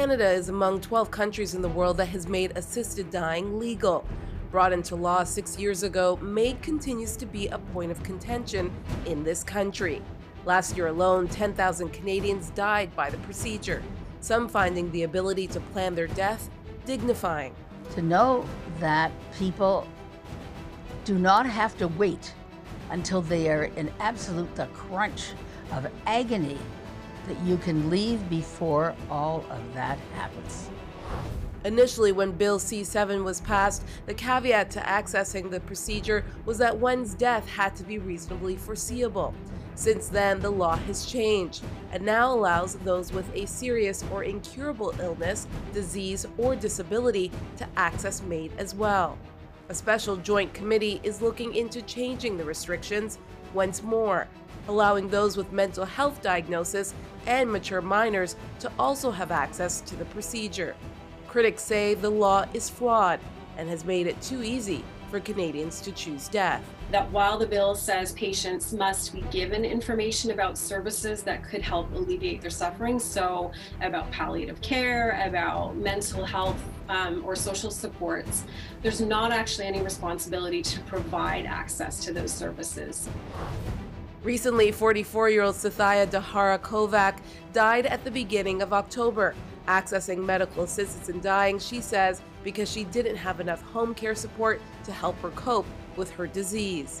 Canada is among 12 countries in the world that has made assisted dying legal. Brought into law six years ago, MAID continues to be a point of contention in this country. Last year alone, 10,000 Canadians died by the procedure, some finding the ability to plan their death dignifying. To know that people do not have to wait until they are in absolute the crunch of agony that you can leave before all of that happens. Initially, when Bill C 7 was passed, the caveat to accessing the procedure was that one's death had to be reasonably foreseeable. Since then, the law has changed and now allows those with a serious or incurable illness, disease, or disability to access MAID as well. A special joint committee is looking into changing the restrictions once more, allowing those with mental health diagnosis and mature minors to also have access to the procedure. Critics say the law is flawed and has made it too easy for Canadians to choose death. That while the bill says patients must be given information about services that could help alleviate their suffering, so about palliative care, about mental health um, or social supports, there's not actually any responsibility to provide access to those services. Recently, 44 year old Sathya Dhara Kovac died at the beginning of October. Accessing medical assistance in dying, she says, because she didn't have enough home care support to help her cope with her disease.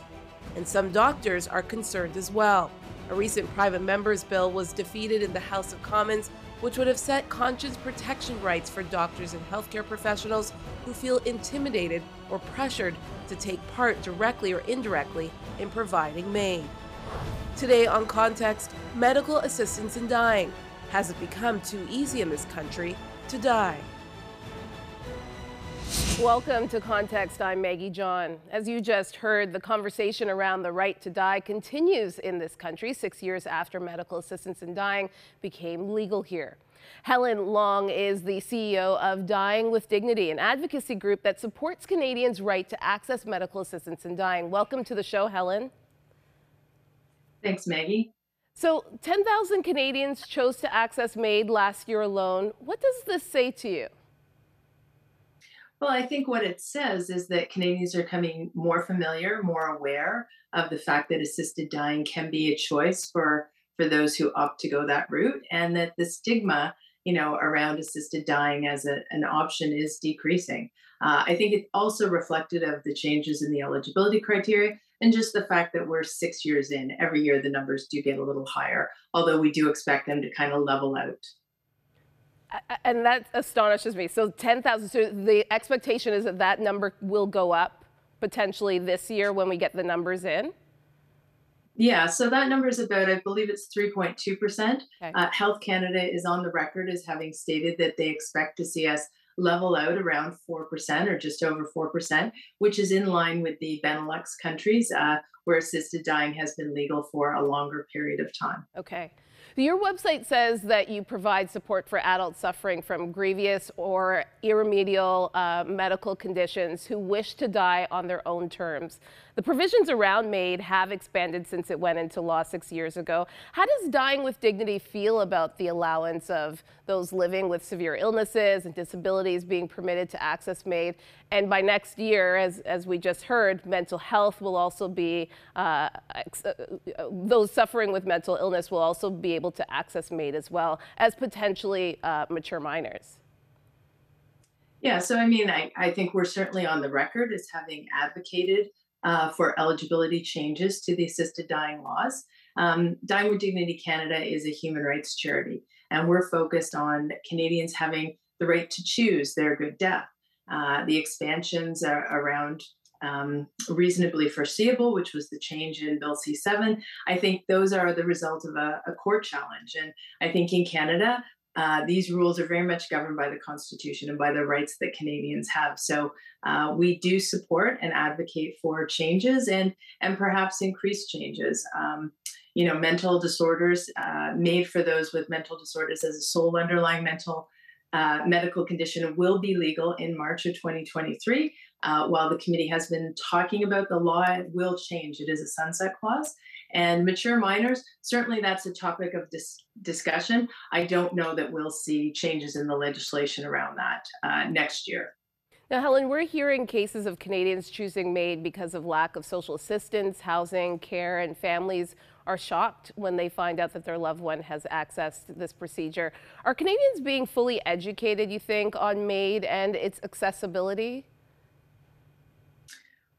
And some doctors are concerned as well. A recent private member's bill was defeated in the House of Commons, which would have set conscience protection rights for doctors and healthcare professionals who feel intimidated or pressured to take part directly or indirectly in providing MAID. Today on Context, medical assistance in dying. Has it become too easy in this country to die? Welcome to Context. I'm Maggie John. As you just heard, the conversation around the right to die continues in this country six years after medical assistance in dying became legal here. Helen Long is the CEO of Dying with Dignity, an advocacy group that supports Canadians' right to access medical assistance in dying. Welcome to the show, Helen. Thanks, Maggie. So 10,000 Canadians chose to access MAID last year alone. What does this say to you? Well, I think what it says is that Canadians are becoming more familiar, more aware of the fact that assisted dying can be a choice for for those who opt to go that route, and that the stigma, you know, around assisted dying as a, an option is decreasing. Uh, I think it's also reflected of the changes in the eligibility criteria and just the fact that we're six years in. Every year the numbers do get a little higher, although we do expect them to kind of level out. And that astonishes me. So 10,000, so the expectation is that that number will go up potentially this year when we get the numbers in? Yeah, so that number is about, I believe it's 3.2%. Okay. Uh, Health Canada is on the record as having stated that they expect to see us level out around 4% or just over 4%, which is in line with the Benelux countries uh, where assisted dying has been legal for a longer period of time. Okay. Your website says that you provide support for adults suffering from grievous or irremediable uh, medical conditions who wish to die on their own terms. The provisions around MAID have expanded since it went into law six years ago. How does Dying with Dignity feel about the allowance of those living with severe illnesses and disabilities being permitted to access MAID? And by next year, as, as we just heard, mental health will also be, uh, uh, those suffering with mental illness will also be able to access MAID as well as potentially uh, mature minors. Yeah, so I mean, I, I think we're certainly on the record as having advocated uh, for eligibility changes to the assisted dying laws. Um, dying with Dignity Canada is a human rights charity, and we're focused on Canadians having the right to choose their good death. Uh, the expansions around um, reasonably foreseeable, which was the change in Bill C 7. I think those are the result of a, a court challenge. And I think in Canada, uh, these rules are very much governed by the Constitution and by the rights that Canadians have. So uh, we do support and advocate for changes and and perhaps increased changes. Um, you know, mental disorders uh, MAID for those with mental disorders as a sole underlying mental uh, medical condition will be legal in March of 2023. Uh, while the committee has been talking about the law, it will change. It is a sunset clause. And mature minors, certainly that's a topic of dis- discussion. I don't know that we'll see changes in the legislation around that uh, next year. Now, Helen, we're hearing cases of Canadians choosing MAID because of lack of social assistance, housing, care, and families are shocked when they find out that their loved one has accessed this procedure. Are Canadians being fully educated, you think, on MAID and its accessibility?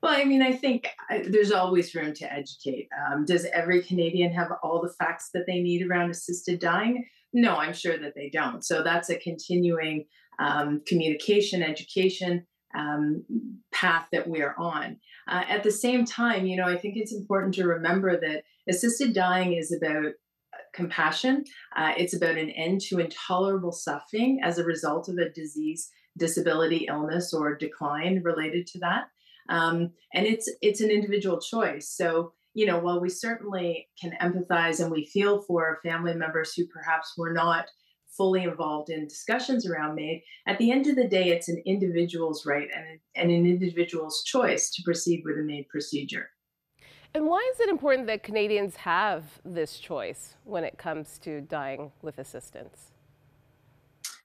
Well, I mean, I think uh, there's always room to educate. Um, does every Canadian have all the facts that they need around assisted dying? No, I'm sure that they don't. So that's a continuing um, communication, education um, path that we are on. Uh, at the same time, you know, I think it's important to remember that assisted dying is about uh, compassion. Uh, it's about an end to intolerable suffering as a result of a disease, disability, illness, or decline related to that. Um, and it's it's an individual choice. So you know, while we certainly can empathize and we feel for family members who perhaps were not fully involved in discussions around MAID, at the end of the day, it's an individual's right and, and an individual's choice to proceed with a MAID procedure. And why is it important that Canadians have this choice when it comes to dying with assistance?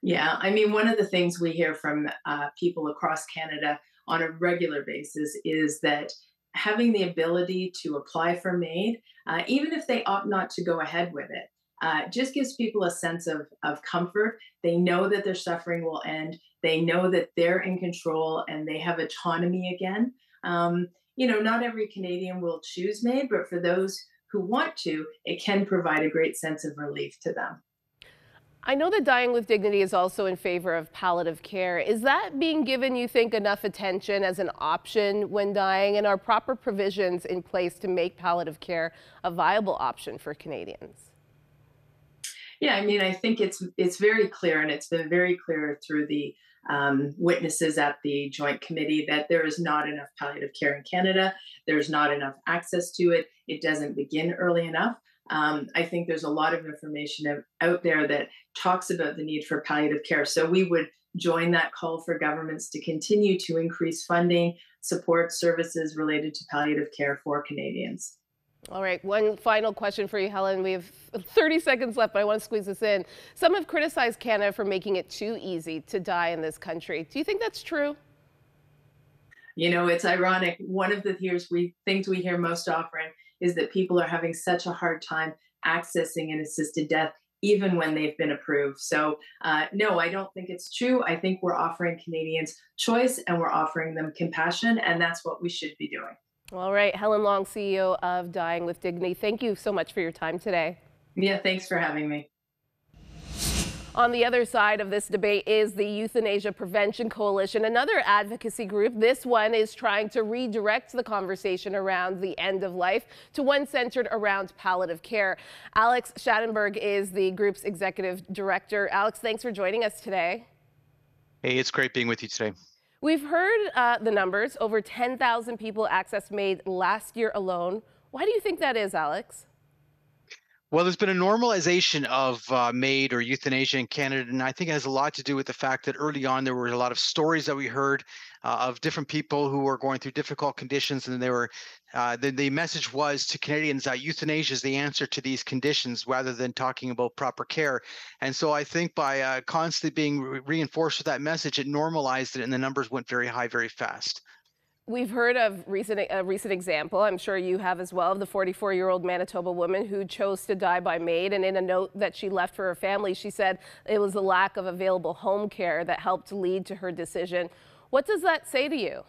Yeah, I mean, one of the things we hear from uh, people across Canada on a regular basis is that having the ability to apply for MAID, uh, even if they opt not to go ahead with it, uh, just gives people a sense of, of comfort. They know that their suffering will end. They know that they're in control and they have autonomy again. Um, you know, not every Canadian will choose MAID, but for those who want to, it can provide a great sense of relief to them. I know that Dying with Dignity is also in favor of palliative care. Is that being given, you think, enough attention as an option when dying? And are proper provisions in place to make palliative care a viable option for Canadians? Yeah, I mean, I think it's it's very clear, and it's been very clear through the um, witnesses at the Joint Committee that there is not enough palliative care in Canada. There's not enough access to it. It doesn't begin early enough. Um, I think there's a lot of information out there that talks about the need for palliative care. So we would join that call for governments to continue to increase funding, support services related to palliative care for Canadians. All right, one final question for you, Helen. We have 30 seconds left, but I want to squeeze this in. Some have criticized Canada for making it too easy to die in this country. Do you think that's true? You know, it's ironic. One of the things we, things we hear most often is that people are having such a hard time accessing an assisted death, even when they've been approved. So, uh, no, I don't think it's true. I think we're offering Canadians choice and we're offering them compassion, and that's what we should be doing. All right, Helen Long, CEO of Dying with Dignity. Thank you so much for your time today. Yeah, thanks for having me. On the other side of this debate is the Euthanasia Prevention Coalition, another advocacy group. This one is trying to redirect the conversation around the end of life to one centered around palliative care. Alex Schadenberg is the group's executive director. Alex, thanks for joining us today. Hey, it's great being with you today. We've heard uh, the numbers. Over 10,000 people access MAID last year alone. Why do you think that is, Alex? Well, there's been a normalization of uh, MAID or euthanasia in Canada, and I think it has a lot to do with the fact that early on there were a lot of stories that we heard uh, of different people who were going through difficult conditions, and they were uh, the, the message was to Canadians that euthanasia is the answer to these conditions rather than talking about proper care. And so I think by uh, constantly being re- reinforced with that message, it normalized it, and the numbers went very high very fast. We've heard of recent, a recent example, I'm sure you have as well, of the 44 year old Manitoba woman who chose to die by MAID. And in a note that she left for her family, she said it was the lack of available home care that helped lead to her decision. What does that say to you?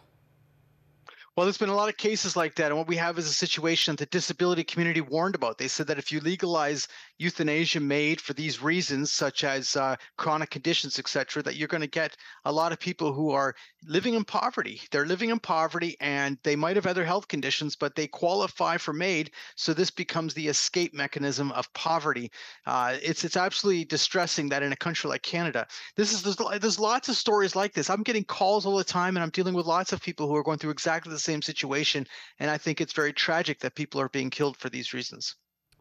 Well, there's been a lot of cases like that. And what we have is a situation that the disability community warned about. They said that if you legalize euthanasia MAID for these reasons, such as uh, chronic conditions, etc., that you're going to get a lot of people who are living in poverty. They're living in poverty and they might have other health conditions, but they qualify for MAID. So this becomes the escape mechanism of poverty. Uh, it's it's absolutely distressing that in a country like Canada, this is there's, there's lots of stories like this. I'm getting calls all the time, and I'm dealing with lots of people who are going through exactly the same situation. And I think it's very tragic that people are being killed for these reasons.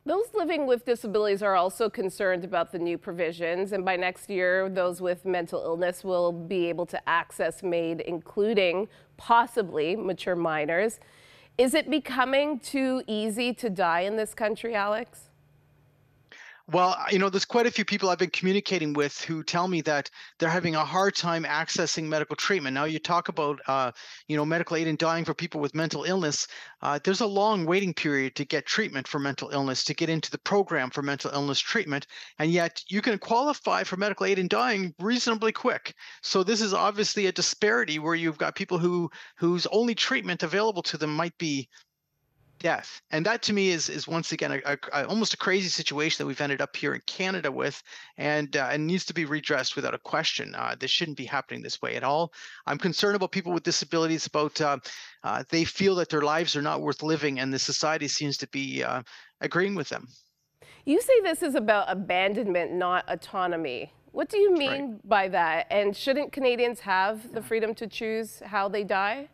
Those living with disabilities are also concerned about the new provisions, and by next year, those with mental illness will be able to access MAID, including possibly mature minors. Is it becoming too easy to die in this country, Alex? Well, you know, there's quite a few people I've been communicating with who tell me that they're having a hard time accessing medical treatment. Now, you talk about, uh, you know, medical aid in dying for people with mental illness. Uh, there's a long waiting period to get treatment for mental illness, to get into the program for mental illness treatment, and yet you can qualify for medical aid in dying reasonably quick. So this is obviously a disparity where you've got people who whose only treatment available to them might be death. And that to me is is once again a, a, almost a crazy situation that we've ended up here in canada with and uh, and needs to be redressed without a question. Uh, this shouldn't be happening this way at all. I'm concerned about people with disabilities about uh, uh they feel that their lives are not worth living and the society seems to be uh, agreeing with them. You say this is about abandonment not autonomy. What do you mean right. by that? And shouldn't canadians have the freedom to choose how they die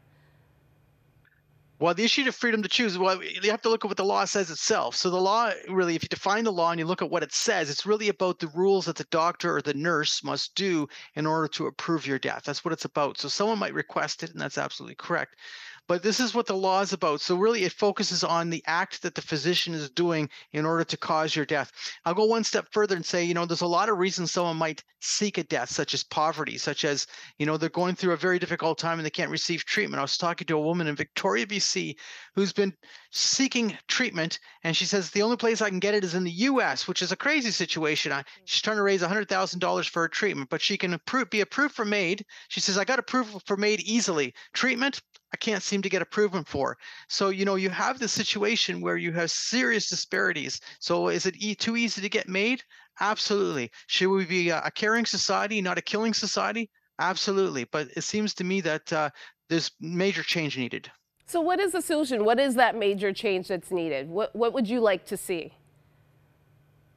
well, the issue of freedom to choose, well, you have to look at what the law says itself. So the law really, if you define the law and you look at what it says, it's really about the rules that the doctor or the nurse must do in order to approve your death. That's what it's about. So someone might request it, and that's absolutely correct. But this is what the law is about. So really, it focuses on the act that the physician is doing in order to cause your death. I'll go one step further and say, you know, there's a lot of reasons someone might seek a death, such as poverty, such as, you know, they're going through a very difficult time and they can't receive treatment. I was talking to a woman in Victoria, BC, who's been seeking treatment, and she says the only place I can get it is in the U.S., which is a crazy situation. I, she's trying to raise $100,000 for her treatment, but she can approve, be approved for MAID. She says I got approval for MAID easily. Treatment, I can't seem to get approval for. So, you know, you have this situation where you have serious disparities. So, is it e- too easy to get MAID? Absolutely. Should we be a, a caring society, not a killing society? Absolutely. But it seems to me that uh, there's major change needed. So, what is the solution? What is that major change that's needed? What, what would you like to see?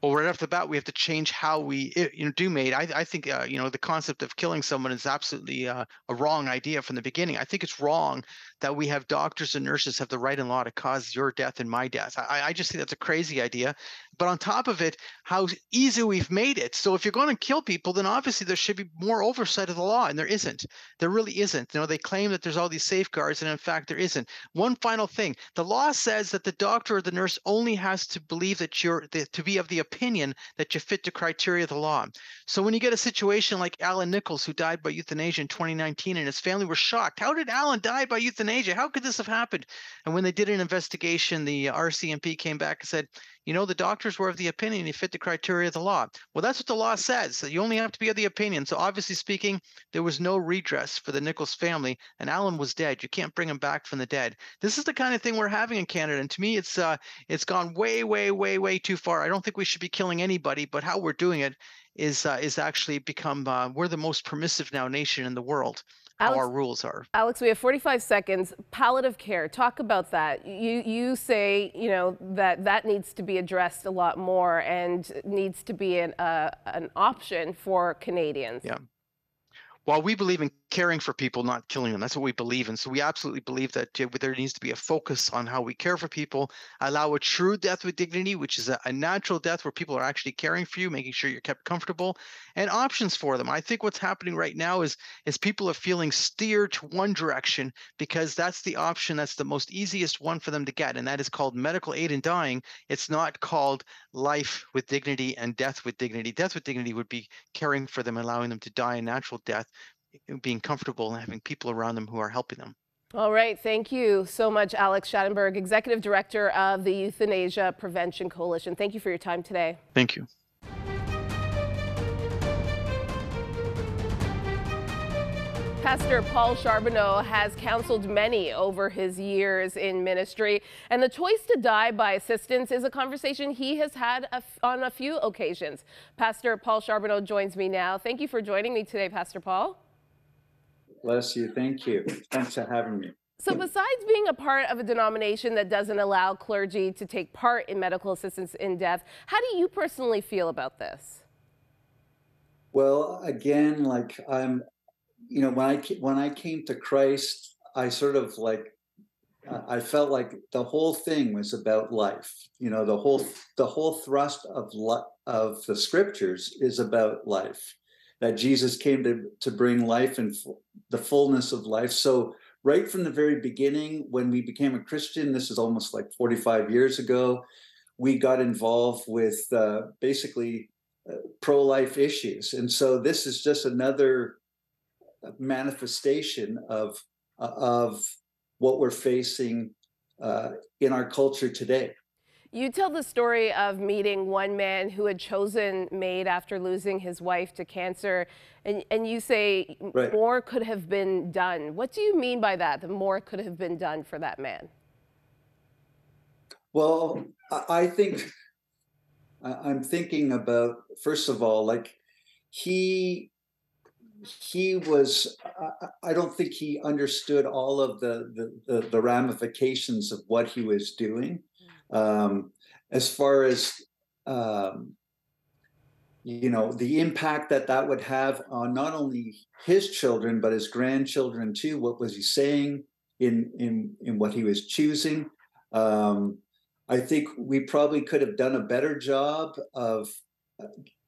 Well, right off the bat, we have to change how we you know do MAID. I, I think uh, you know the concept of killing someone is absolutely uh, a wrong idea from the beginning. I think it's wrong that we have doctors and nurses have the right and law to cause your death and my death. I, I just think that's a crazy idea. But on top of it, how easy we've made it. So if you're going to kill people, then obviously there should be more oversight of the law, and there isn't. There really isn't. You know, they claim that there's all these safeguards, and in fact there isn't. One final thing: the law says that the doctor or the nurse only has to believe that you're the, to be of the opinion that you fit the criteria of the law. So when you get a situation like Alan Nichols, who died by euthanasia in 2019, and his family were shocked, how did Alan die by euthanasia? How could this have happened? And when they did an investigation, the RCMP came back and said, you know, the doctors were of the opinion he fit the criteria of the law. Well, that's what the law says. So you only have to be of the opinion. So obviously speaking, there was no redress for the Nichols family, and Alan was dead. You can't bring him back from the dead. This is the kind of thing we're having in Canada, and to me, it's uh, it's gone way, way, way, way too far. I don't think we should be killing anybody, but how we're doing it is uh, is actually become uh, we're the most permissive now nation in the world. Alex, how our rules are. Alex, we have 45 seconds. Palliative care, talk about that. You you say you know that that needs to be addressed a lot more and needs to be an uh, an option for Canadians. Yeah. Well, we believe in caring for people, not killing them. That's what we believe in. So we absolutely believe that there needs to be a focus on how we care for people, allow a true death with dignity, which is a, a, natural death where people are actually caring for you, making sure you're kept comfortable, and options for them. I think what's happening right now is is people are feeling steered to one direction because that's the option that's the most easiest one for them to get, and that is called medical aid in dying. It's not called life with dignity and death with dignity. Death with dignity would be caring for them, allowing them to die a natural death being comfortable and having people around them who are helping them. All right. Thank you so much, Alex Schadenberg, Executive Director of the Euthanasia Prevention Coalition. Thank you for your time today. Thank you. Pastor Paul Charbonneau has counseled many over his years in ministry, and the choice to die by assistance is a conversation he has had on a few occasions. Pastor Paul Charbonneau joins me now. Thank you for joining me today, Pastor Paul. Bless you. Thank you. Thanks for having me. So, besides being a part of a denomination that doesn't allow clergy to take part in medical assistance in death, how do you personally feel about this? Well, again, like I'm, you know, when I when I came to Christ, I sort of like I felt like the whole thing was about life. You know, the whole the whole thrust of of the scriptures is about life that Jesus came to, to bring life and the fullness of life. So right from the very beginning, when we became a Christian, this is almost like 45 years ago, we got involved with uh, basically uh, pro life issues. And so this is just another manifestation of, uh, of what we're facing uh, in our culture today. You tell the story of meeting one man who had chosen MAID after losing his wife to cancer, and, and you say right. more could have been done. What do you mean by that? That more could have been done for that man? Well, I think I'm thinking about first of all, like he he was i don't think he understood all of the the, the, the ramifications of what he was doing um, as far as um, you know the impact that that would have on not only his children but his grandchildren too what was he saying in in in what he was choosing? Um, i think we probably could have done a better job of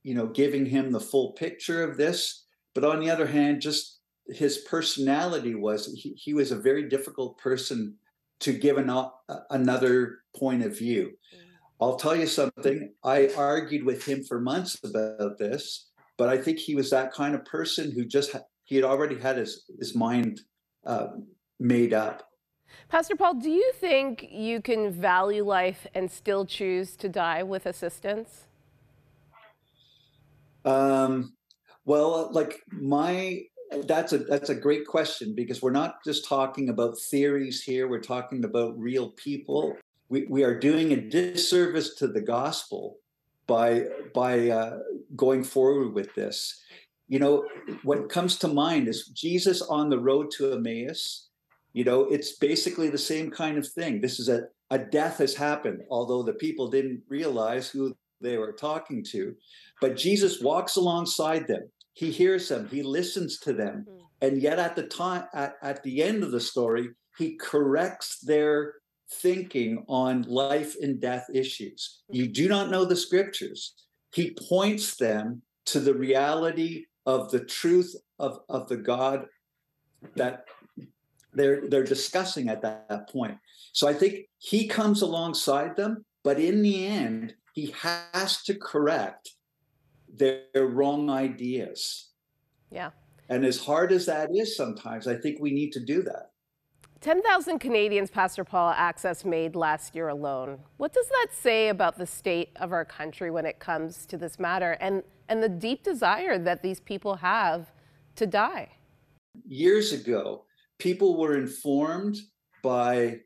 you know giving him the full picture of this. But on the other hand just his personality was he, he was a very difficult person to give an, uh, another point of view. Mm. I'll tell you something. I argued with him for months about this, but I think he was that kind of person who just he had already had his his mind uh, made up. Pastor Paul, do you think you can value life and still choose to die with assistance? Um, well, like my that's a that's a great question because we're not just talking about theories here we're talking about real people. We, we are doing a disservice to the gospel by by uh, going forward with this. You know what comes to mind is jesus on the road to emmaus you know it's basically the same kind of thing. This is a, a death has happened although the people didn't realize who they were talking to. But jesus walks alongside them he hears them he listens to them. Mm. and yet at the time at, at the end of the story he corrects their thinking on life and death issues. You do not know the scriptures. He points them to the reality of the truth of, of the god that they're they're discussing at that, that point. So i think he comes alongside them but in the end he has to correct their, wrong ideas. Yeah. And as hard as that is sometimes, I think we need to do that. 10,000 Canadians, Pastor Paul, access MAID last year alone. What does that say about the state of our country when it comes to this matter and, and the deep desire that these people have to die? Years ago, people were informed by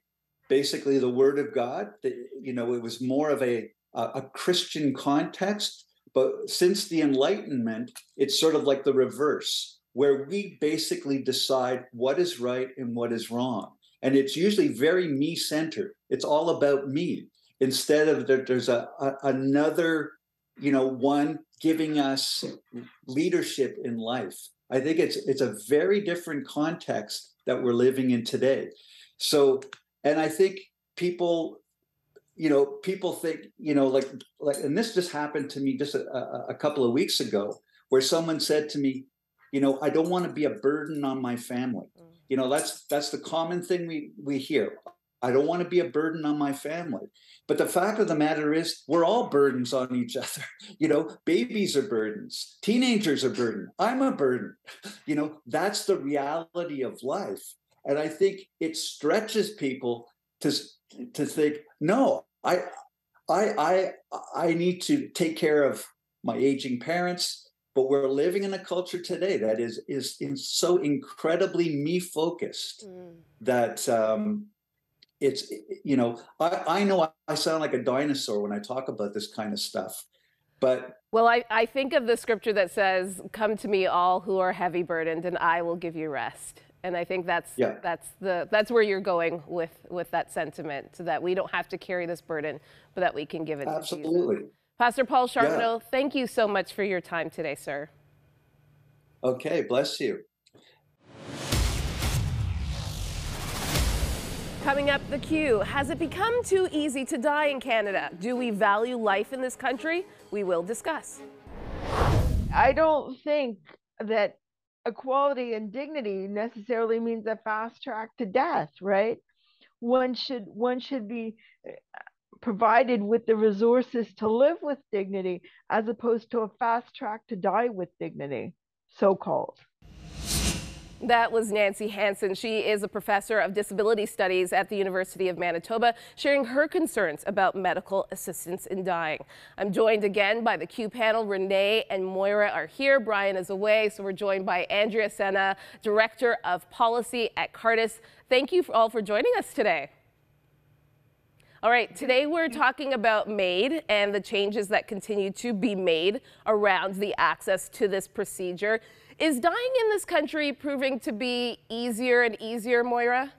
basically the word of God. That, you know, it was more of a, a Christian context but since the Enlightenment, it's sort of like the reverse, where we basically decide what is right and what is wrong. And it's usually very me centered. It's all about me instead of that there's a, a, another, you know, one giving us leadership in life. I think it's it's a very different context that we're living in today. So, and I think people you know, people think, you know, like, like, and this just happened to me just a, a, a couple of weeks ago, where someone said to me, you know, I don't want to be a burden on my family. Mm. You know, that's that's the common thing we we hear. I don't want to be a burden on my family. But the fact of the matter is, we're all burdens on each other. You know, babies are burdens, teenagers are burden. I'm a burden. You know, that's the reality of life. And I think it stretches people to to think, no, I, I, I, I need to take care of my aging parents. But we're living in a culture today that is is, is so incredibly me focused mm. that um, it's you know I, I know I sound like a dinosaur when I talk about this kind of stuff, but well, I, I think of the scripture that says, "Come to me, all who are heavy burdened, and I will give you rest." And I think that's yeah. that's the that's where you're going with with that sentiment, so that we don't have to carry this burden, but that we can give it Absolutely. to Jesus. Pastor Paul Charbonneau, yeah. thank you so much for your time today, sir. Okay, bless you. Coming up, the Q. Has it become too easy to die in Canada? Do we value life in this country? We will discuss. I don't think that equality and dignity necessarily means a fast track to death, right? One should one should be uh, provided with the resources to live with dignity as opposed to a fast track to die with dignity, so called. That was Nancy Hansen. She is a professor of disability studies at the University of Manitoba, sharing her concerns about medical assistance in dying. I'm joined again by the Q panel. Renee and Moira are here. Brian is away, so we're joined by Andrea Senna, Director of Policy at Cardus. Thank you all for joining us today. All right, today we're talking about MAID and the changes that continue to be made around the access to this procedure. Is dying in this country proving to be easier and easier, Moira?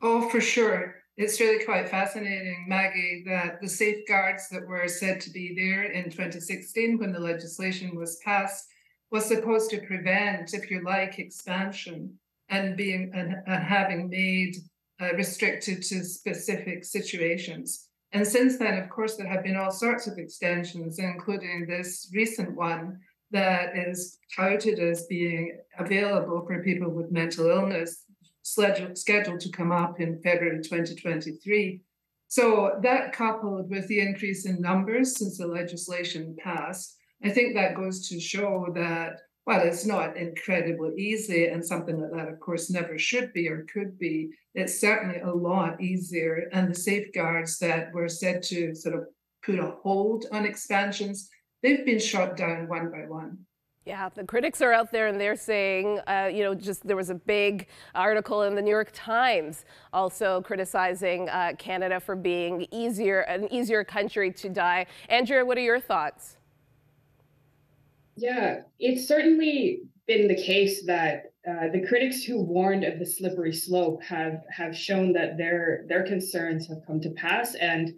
Oh, for sure. It's really quite fascinating, Maggie, that the safeguards that were said to be there in 2016 when the legislation was passed was supposed to prevent, if you like, expansion and being and, and having MAID uh, restricted to specific situations. And since then, of course, there have been all sorts of extensions, including this recent one that is touted as being available for people with mental illness, scheduled to come up in February 2023. So, that coupled with the increase in numbers since the legislation passed, I think that goes to show that while it's not incredibly easy and something like that, of course, never should be or could be, it's certainly a lot easier. And the safeguards that were said to sort of put a hold on expansions they've been shot down one by one. Yeah, the critics are out there and they're saying, uh, you know, just there was a big article in the New York Times also criticizing uh, Canada for being easier, an easier country to die. Andrea, what are your thoughts? Yeah, it's certainly been the case that uh, the critics who warned of the slippery slope have have shown that their their concerns have come to pass. And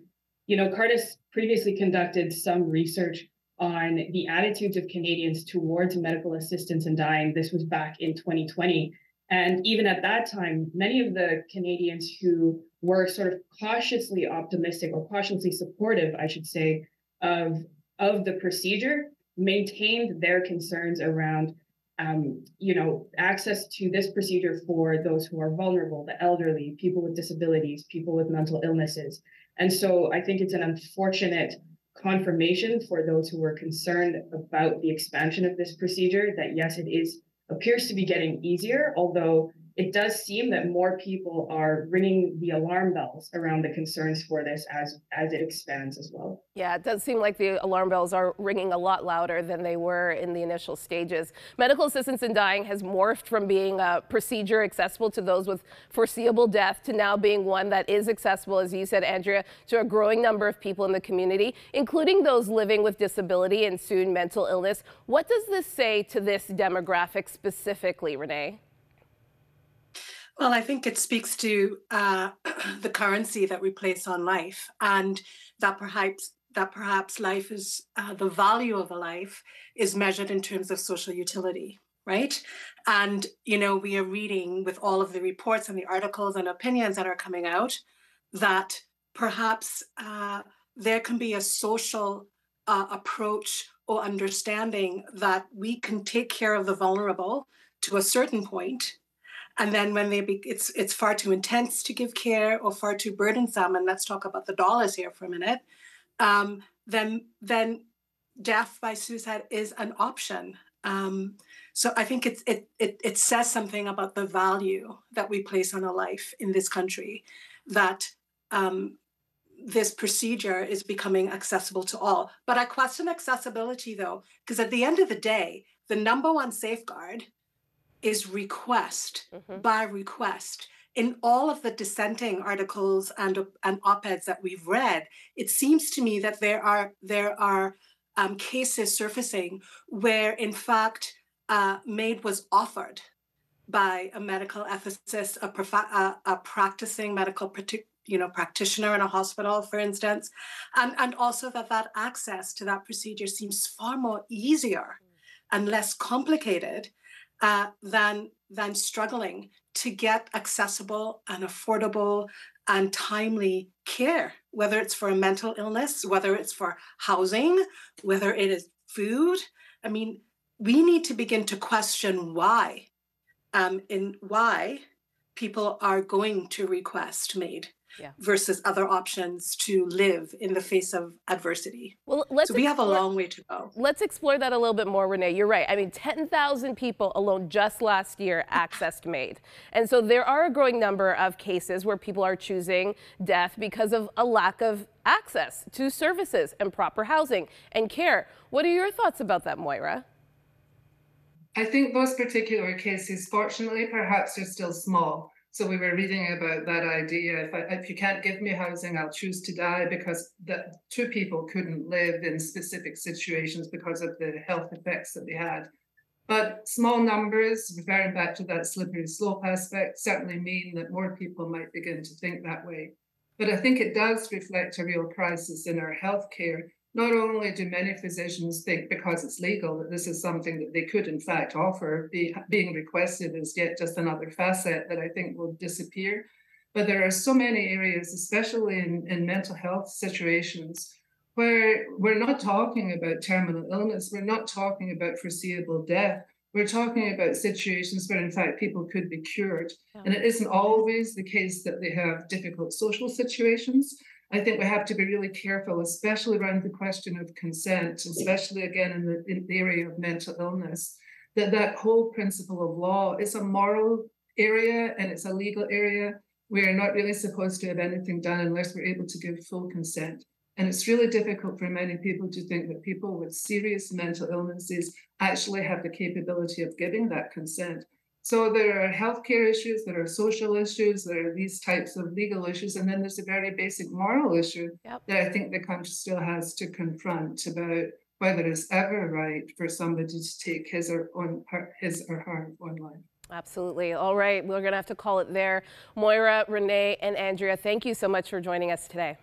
you know, Cardus previously conducted some research on the attitudes of Canadians towards medical assistance in dying. This was back in 2020. And even at that time, many of the Canadians who were sort of cautiously optimistic or cautiously supportive, I should say, of, of the procedure maintained their concerns around um, you know, access to this procedure for those who are vulnerable, the elderly, people with disabilities, people with mental illnesses. And so I think it's an unfortunate confirmation for those who were concerned about the expansion of this procedure that yes, it is appears to be getting easier, although it does seem that more people are ringing the alarm bells around the concerns for this as as it expands as well. Yeah, it does seem like the alarm bells are ringing a lot louder than they were in the initial stages. Medical assistance in dying has morphed from being a procedure accessible to those with foreseeable death to now being one that is accessible, as you said, Andrea, to a growing number of people in the community, including those living with disability and soon mental illness. What does this say to this demographic specifically, Renee? Well, I think it speaks to uh, the currency that we place on life, and that perhaps that perhaps life is uh, the value of a life is measured in terms of social utility, right? And you know, we are reading with all of the reports and the articles and opinions that are coming out that perhaps uh, there can be a social uh, approach or understanding that we can take care of the vulnerable to a certain point and then when they be, it's it's far too intense to give care or far too burdensome and let's talk about the dollars here for a minute um, then then death by suicide is an option. Um, so i think it's, it, it it says something about the value that we place on a life in this country that um, this procedure is becoming accessible to all. But i question accessibility though because at the end of the day the number one safeguard is request mm-hmm. by request. In all of the dissenting articles and, and op-eds that we've read, it seems to me that there are there are um, cases surfacing where, in fact, uh, MAID was offered by a medical ethicist, a, prof- a, a practicing medical you know practitioner in a hospital, for instance, and and also that that access to that procedure seems far more easier mm. and less complicated uh, than than struggling to get accessible and affordable and timely care, whether it's for a mental illness, whether it's for housing, whether it is food. I mean, we need to begin to question why, um, in why people are going to request MAID yeah. versus other options to live in the face of adversity. Well, let's so we explore, have a long way to go. Let's explore that a little bit more, Renee. You're right. I mean, 10,000 people alone just last year accessed MAID. And so there are a growing number of cases where people are choosing death because of a lack of access to services and proper housing and care. What are your thoughts about that, Moira? I think those particular cases, fortunately, perhaps are still small. So we were reading about that idea. If, I, if you can't give me housing, I'll choose to die because the two people couldn't live in specific situations because of the health effects that they had. But small numbers, referring back to that slippery slope aspect, certainly mean that more people might begin to think that way. But I think it does reflect a real crisis in our healthcare not only do many physicians think because it's legal that this is something that they could in fact offer, be, being requested is yet just another facet that I think will disappear. But there are so many areas, especially in, in mental health situations, where we're not talking about terminal illness, we're not talking about foreseeable death. We're talking about situations where, in fact, people could be cured. Yeah. And it isn't always the case that they have difficult social situations. I think we have to be really careful, especially around the question of consent, especially again in the, in the area of mental illness, that that whole principle of law is a moral area and it's a legal area. We are not really supposed to have anything done unless we're able to give full consent. And it's really difficult for many people to think that people with serious mental illnesses actually have the capability of giving that consent. So there are healthcare issues, there are social issues, there are these types of legal issues, and then there's a very basic moral issue yep. that I think the country still has to confront about whether it's ever right for somebody to take his or own, his or her own life. Absolutely. All right, we're going to have to call it there. Moira, Renee, and Andrea, thank you so much for joining us today.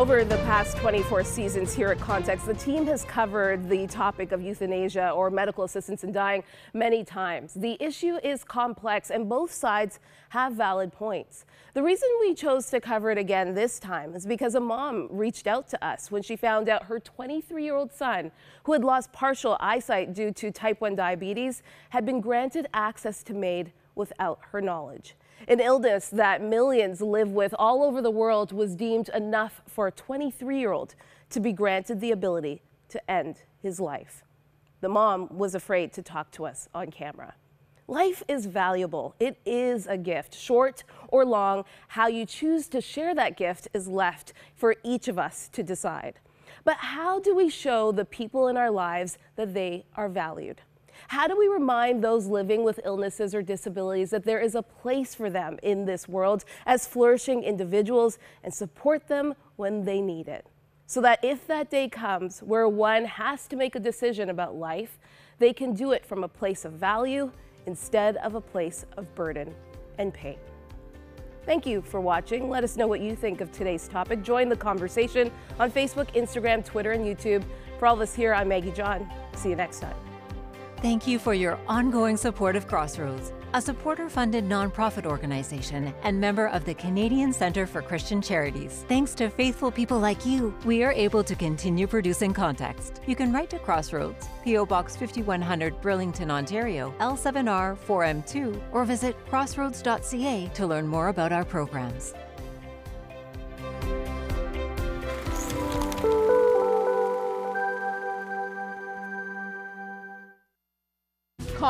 Over the past 24 seasons here at Context, the team has covered the topic of euthanasia or medical assistance in dying many times. The issue is complex and both sides have valid points. The reason we chose to cover it again this time is because a mom reached out to us when she found out her 23 year old son, who had lost partial eyesight due to type 1 diabetes, had been granted access to MAID without her knowledge. An illness that millions live with all over the world was deemed enough for a 23 year old to be granted the ability to end his life. The mom was afraid to talk to us on camera. Life is valuable. It is a gift, short or long. How you choose to share that gift is left for each of us to decide. But how do we show the people in our lives that they are valued? How do we remind those living with illnesses or disabilities that there is a place for them in this world as flourishing individuals and support them when they need it? So that if that day comes where one has to make a decision about life, they can do it from a place of value instead of a place of burden and pain. Thank you for watching. Let us know what you think of today's topic. Join the conversation on Facebook, Instagram, Twitter, and YouTube. For all of us here, I'm Maggie John. See you next time. Thank you for your ongoing support of Crossroads, a supporter funded nonprofit organization and member of the Canadian Centre for Christian Charities. Thanks to faithful people like you, we are able to continue producing context. You can write to Crossroads, P.O. Box 5100, Burlington, Ontario, L7R 4M2, or visit crossroads.ca to learn more about our programs.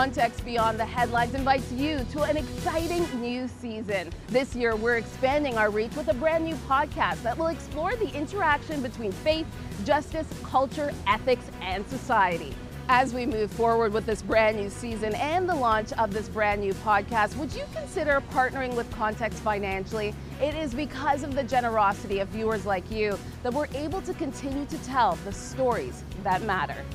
Context Beyond the Headlines invites you to an exciting new season. This year, we're expanding our reach with a brand new podcast that will explore the interaction between faith, justice, culture, ethics, and society. As we move forward with this brand new season and the launch of this brand new podcast, would you consider partnering with Context financially? It is because of the generosity of viewers like you that we're able to continue to tell the stories that matter.